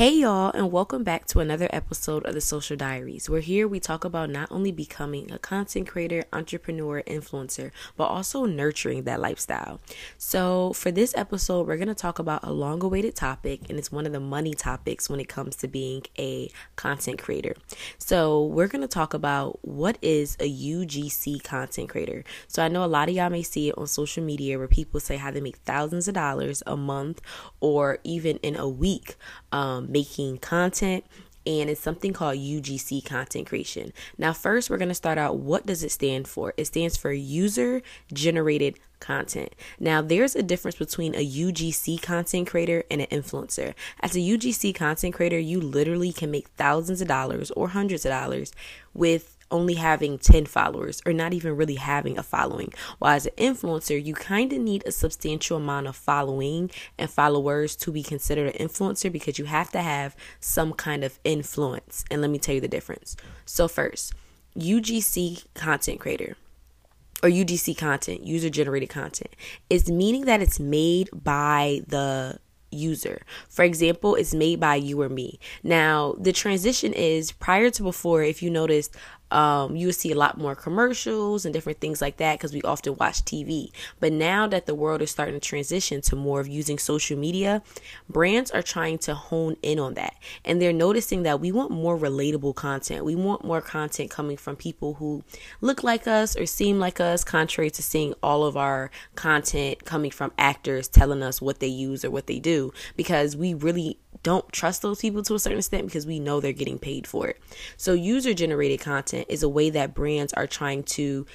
Hey, y'all, and welcome back to another episode of the Social Diaries, where here we talk about not only becoming a content creator, entrepreneur, influencer, but also nurturing that lifestyle. So, for this episode, we're going to talk about a long awaited topic, and it's one of the money topics when it comes to being a content creator. So, we're going to talk about what is a UGC content creator. So, I know a lot of y'all may see it on social media where people say how they make thousands of dollars a month or even in a week. Um, making content and it's something called UGC content creation. Now first we're going to start out what does it stand for? It stands for user generated content. Now there's a difference between a UGC content creator and an influencer. As a UGC content creator, you literally can make thousands of dollars or hundreds of dollars with only having 10 followers or not even really having a following. While as an influencer, you kind of need a substantial amount of following and followers to be considered an influencer because you have to have some kind of influence. And let me tell you the difference. So, first, UGC content creator or UGC content, user generated content, is meaning that it's made by the user. For example, it's made by you or me. Now, the transition is prior to before, if you noticed, um, you will see a lot more commercials and different things like that because we often watch TV. But now that the world is starting to transition to more of using social media, brands are trying to hone in on that. And they're noticing that we want more relatable content. We want more content coming from people who look like us or seem like us, contrary to seeing all of our content coming from actors telling us what they use or what they do, because we really don't trust those people to a certain extent because we know they're getting paid for it. So, user generated content is a way that brands are trying to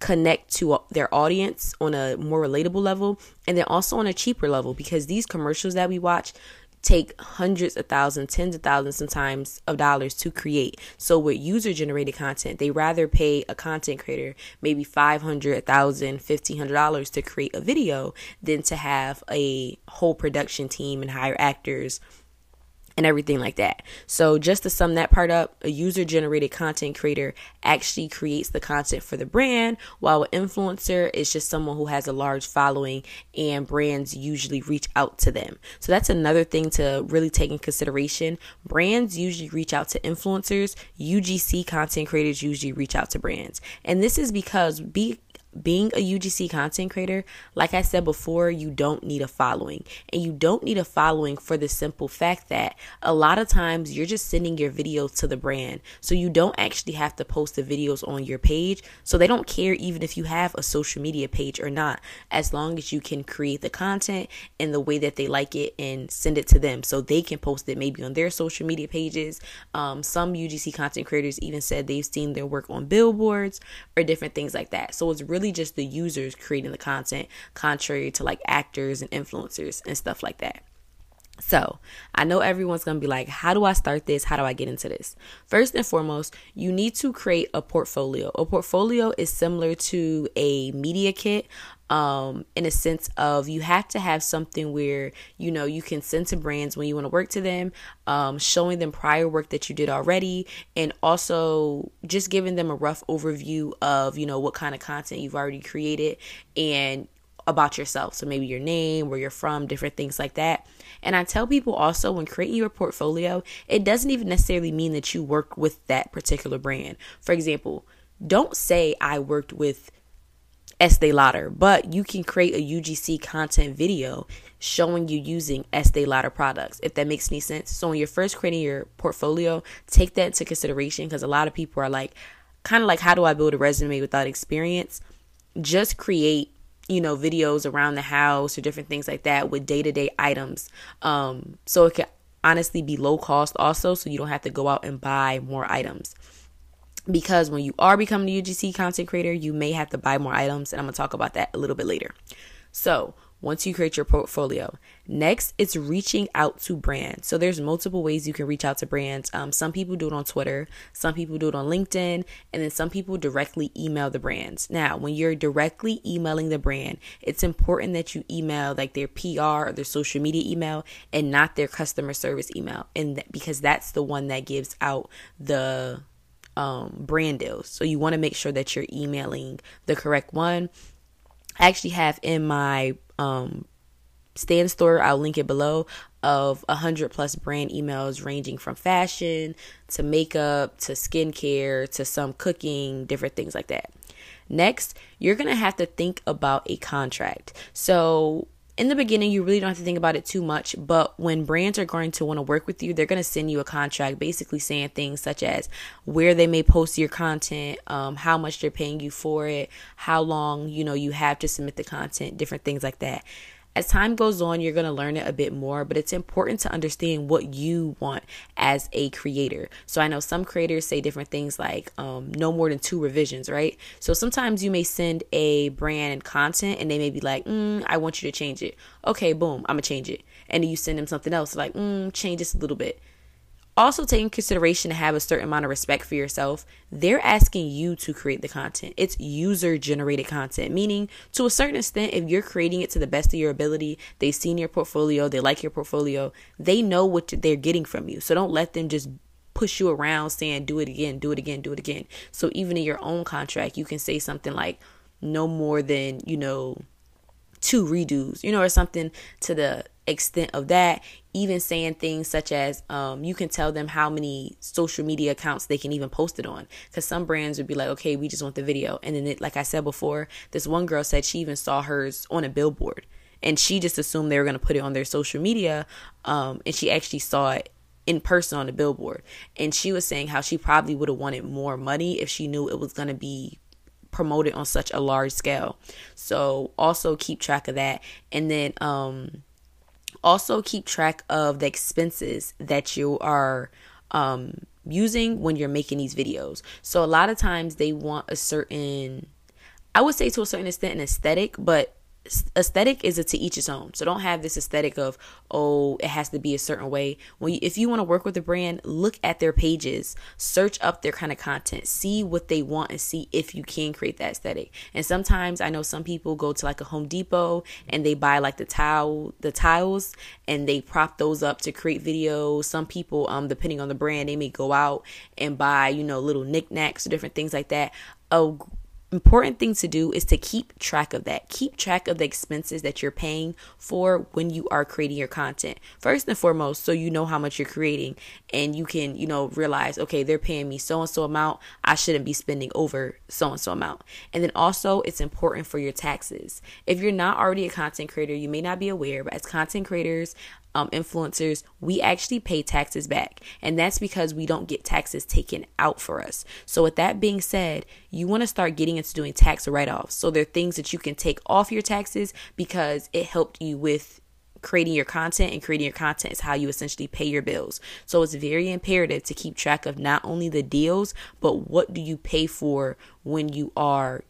connect to uh, their audience on a more relatable level and then also on a cheaper level because these commercials that we watch take hundreds of thousands, tens of thousands sometimes of dollars to create. So with user generated content, they rather pay a content creator maybe five hundred, thousand, fifteen hundred dollars to create a video than to have a whole production team and hire actors and everything like that. So, just to sum that part up, a user generated content creator actually creates the content for the brand, while an influencer is just someone who has a large following and brands usually reach out to them. So, that's another thing to really take in consideration. Brands usually reach out to influencers, UGC content creators usually reach out to brands. And this is because be being a UGC content creator, like I said before, you don't need a following. And you don't need a following for the simple fact that a lot of times you're just sending your videos to the brand. So you don't actually have to post the videos on your page. So they don't care even if you have a social media page or not, as long as you can create the content in the way that they like it and send it to them so they can post it maybe on their social media pages. Um, some UGC content creators even said they've seen their work on billboards or different things like that. So it's really really just the users creating the content, contrary to like actors and influencers and stuff like that. So, I know everyone's going to be like, how do I start this? How do I get into this? First and foremost, you need to create a portfolio. A portfolio is similar to a media kit um, in a sense of you have to have something where you know you can send to brands when you want to work to them, um, showing them prior work that you did already, and also just giving them a rough overview of you know what kind of content you've already created and about yourself. So maybe your name, where you're from, different things like that. And I tell people also when creating your portfolio, it doesn't even necessarily mean that you work with that particular brand. For example, don't say I worked with Estee Lauder, but you can create a UGC content video showing you using Estee Lauder products, if that makes any sense. So when you're first creating your portfolio, take that into consideration because a lot of people are like, kind of like, how do I build a resume without experience? Just create you know videos around the house or different things like that with day-to-day items um so it can honestly be low cost also so you don't have to go out and buy more items because when you are becoming a UGC content creator, you may have to buy more items, and I'm gonna talk about that a little bit later. So, once you create your portfolio, next it's reaching out to brands. So, there's multiple ways you can reach out to brands. Um, some people do it on Twitter, some people do it on LinkedIn, and then some people directly email the brands. Now, when you're directly emailing the brand, it's important that you email like their PR or their social media email and not their customer service email, and th- because that's the one that gives out the um, brand deals. So you want to make sure that you're emailing the correct one. I actually have in my um, Stan store, I'll link it below. of a hundred plus brand emails ranging from fashion to makeup to skincare to some cooking, different things like that. Next, you're going to have to think about a contract. So, in the beginning, you really don't have to think about it too much, but when brands are going to want to work with you, they're going to send you a contract basically saying things such as where they may post your content, um, how much they're paying you for it, how long, you know, you have to submit the content, different things like that. As time goes on, you're going to learn it a bit more, but it's important to understand what you want as a creator. So I know some creators say different things like um, no more than two revisions, right? So sometimes you may send a brand content and they may be like, mm, I want you to change it. Okay, boom, I'm going to change it. And then you send them something else like, mm, change this a little bit also take in consideration to have a certain amount of respect for yourself. They're asking you to create the content. It's user generated content meaning to a certain extent if you're creating it to the best of your ability they've seen your portfolio they like your portfolio they know what they're getting from you. So don't let them just push you around saying do it again do it again do it again. So even in your own contract you can say something like no more than you know two redos, you know, or something to the extent of that. Even saying things such as um, you can tell them how many social media accounts they can even post it on. Because some brands would be like, okay, we just want the video. And then, it, like I said before, this one girl said she even saw hers on a billboard. And she just assumed they were going to put it on their social media. Um, and she actually saw it in person on the billboard. And she was saying how she probably would have wanted more money if she knew it was going to be promoted on such a large scale. So also keep track of that. And then um also keep track of the expenses that you are um using when you're making these videos. So a lot of times they want a certain I would say to a certain extent an aesthetic, but aesthetic is a to each its own. So don't have this aesthetic of oh it has to be a certain way. When you, if you want to work with a brand, look at their pages, search up their kind of content, see what they want and see if you can create that aesthetic. And sometimes I know some people go to like a Home Depot and they buy like the tile the tiles and they prop those up to create videos. Some people um depending on the brand, they may go out and buy, you know, little knickknacks or different things like that. A important thing to do is to keep track of that. Keep track of the expenses that you're paying for when you are creating your content. First and foremost, so you know how much you're creating and you can, you know, realize, okay, they're paying me so and so amount. I shouldn't be spending over so and so amount. And then also, it's important for your taxes. If you're not already a content creator, you may not be aware, but as content creators, um, influencers, we actually pay taxes back. And that's because we don't get taxes taken out for us. So, with that being said, you want to start getting into doing tax write offs. So, there are things that you can take off your taxes because it helped you with creating your content and creating your content is how you essentially pay your bills. So it's very imperative to keep track of not only the deals, but what do you pay for when you are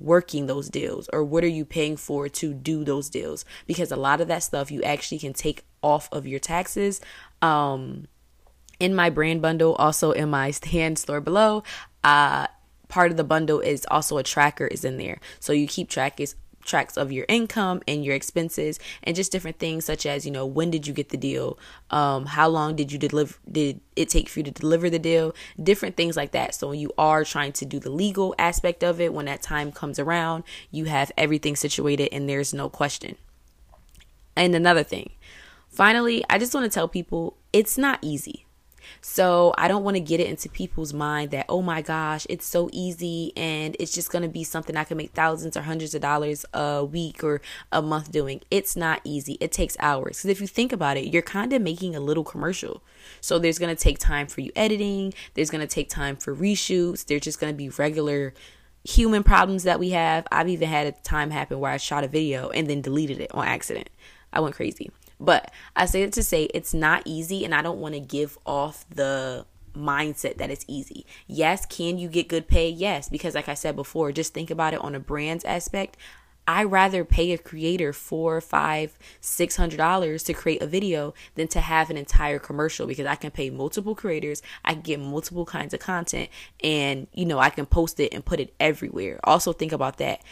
working those deals or what are you paying for to do those deals? Because a lot of that stuff you actually can take off of your taxes um in my brand bundle also in my Stan store below uh part of the bundle is also a tracker is in there. So you keep track is tracks of your income and your expenses and just different things such as you know when did you get the deal? Um how long did you deliver did it take for you to deliver the deal? Different things like that. So when you are trying to do the legal aspect of it when that time comes around you have everything situated and there's no question. And another thing finally i just want to tell people it's not easy so I don't want to get it into people's mind that, oh my gosh, it's so easy and it's just going to be something I can make thousands or hundreds of dollars a week or a month doing. It's not easy. It takes hours. Because if you think about it, you're kind of making a little commercial. So there's going to take time for you editing, there's going to take time for reshoots, there's just going to be regular human problems that we have. I've even had a time happen where I shot a video and then deleted it on accident. I went crazy. But I say it to say it's not easy, and I don't want to give off the mindset that it's easy. Yes, can you get good pay? Yes, because like I said before, just think about it on a brand's aspect. I rather pay a creator four, five, six hundred dollars to create a video than to have an entire commercial because I can pay multiple creators, I can get multiple kinds of content, and you know I can post it and put it everywhere. Also think about that.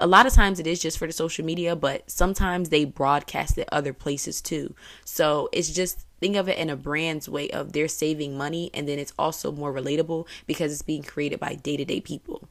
A lot of times it is just for the social media, but sometimes they broadcast it other places too. So it's just think of it in a brand's way of they're saving money and then it's also more relatable because it's being created by day-to-day people.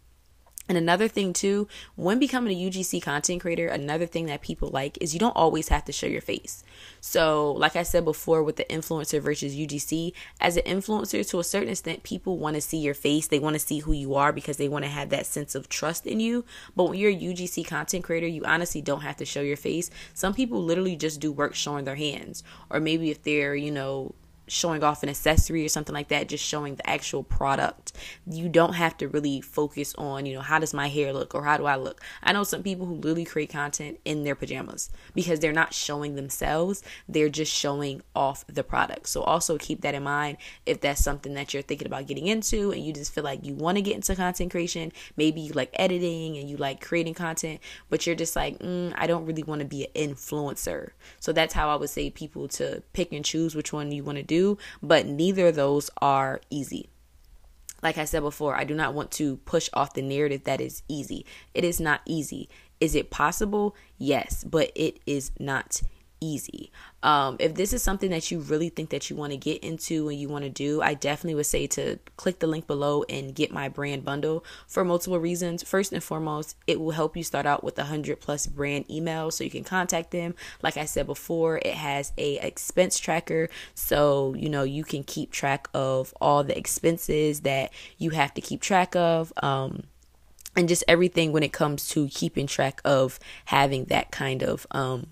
And another thing too, when becoming a UGC content creator, another thing that people like is you don't always have to show your face. So, like I said before with the influencer versus UGC, as an influencer to a certain extent, people want to see your face. They want to see who you are because they want to have that sense of trust in you. But when you're a UGC content creator, you honestly don't have to show your face. Some people literally just do work showing their hands. Or maybe if they're, you know, showing off an accessory or something like that, just showing the actual product. You don't have to really focus on, you know, how does my hair look or how do I look. I know some people who literally create content in their pajamas because they're not showing themselves, they're just showing off the product. So also keep that in mind if that's something that you're thinking about getting into and you just feel like you want to get into content creation. Maybe you like editing and you like creating content, but you're just like, mm, I don't really want to be an influencer. So that's how I would say people to pick and choose which one you want to do do, but neither of those are easy. Like I said before, I do not want to push off the narrative that is easy. It is not easy. Is it possible? Yes, but it is not easy. Um, if this is something that you really think that you want to get into and you want to do, I definitely would say to click the link below and get my brand bundle for multiple reasons. First and foremost, it will help you start out with a hundred plus brand emails so you can contact them. Like I said before, it has a expense tracker, so you know you can keep track of all the expenses that you have to keep track of. Um, and just everything when it comes to keeping track of having that kind of um,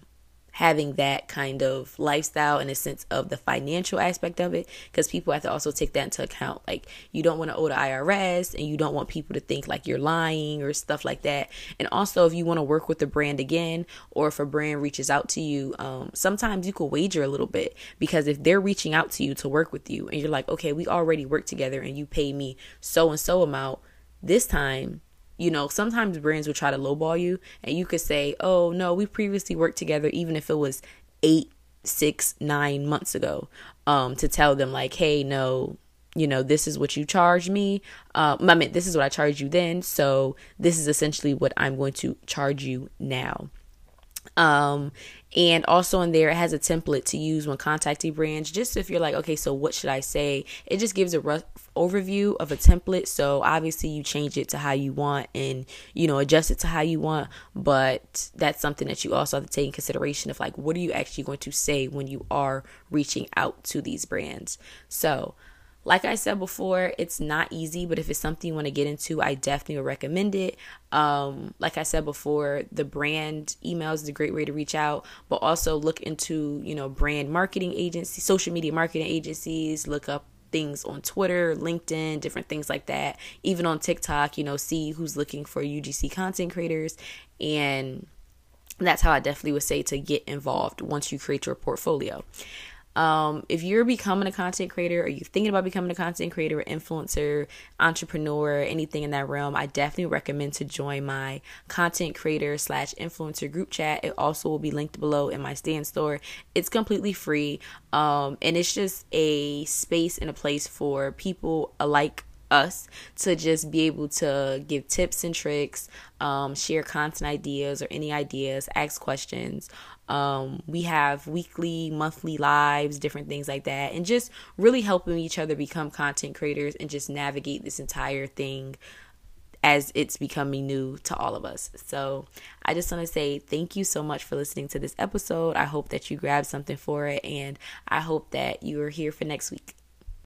having that kind of lifestyle in a sense of the financial aspect of it because people have to also take that into account. Like you don't want to owe the IRS and you don't want people to think like you're lying or stuff like that. And also if you want to work with the brand again or if a brand reaches out to you um, sometimes you could wager a little bit because if they're reaching out to you to work with you and you're like okay we already work together and you pay me so and so amount this time you know, sometimes brands will try to lowball you, and you could say, "Oh no, we previously worked together," even if it was eight, six, nine months ago, um, to tell them like, "Hey, no, you know, this is what you charge me. Um, I mean, this is what I charged you then, so this is essentially what I'm going to charge you now." Um, and also in there, it has a template to use when contacting brands. Just if you're like, okay, so what should I say? It just gives a rough overview of a template. So obviously, you change it to how you want and, you know, adjust it to how you want. But that's something that you also have to take in consideration of like, what are you actually going to say when you are reaching out to these brands? So, like I said before, it's not easy, but if it's something you want to get into, I definitely would recommend it. Um, like I said before, the brand emails is a great way to reach out, but also look into, you know, brand marketing agencies, social media marketing agencies, look up things on Twitter, LinkedIn, different things like that. Even on TikTok, you know, see who's looking for UGC content creators and that's how I definitely would say to get involved once you create your portfolio. Um, if you're becoming a content creator or you're thinking about becoming a content creator or influencer, entrepreneur, anything in that realm, I definitely recommend to join my content creator slash influencer group chat. It also will be linked below in my Stan Store. It's completely free. Um, and it's just a space and a place for people alike us to just be able to give tips and tricks, um, share content ideas or any ideas, ask questions. Um, we have weekly, monthly lives, different things like that, and just really helping each other become content creators and just navigate this entire thing as it's becoming new to all of us. So, I just want to say thank you so much for listening to this episode. I hope that you grabbed something for it, and I hope that you are here for next week.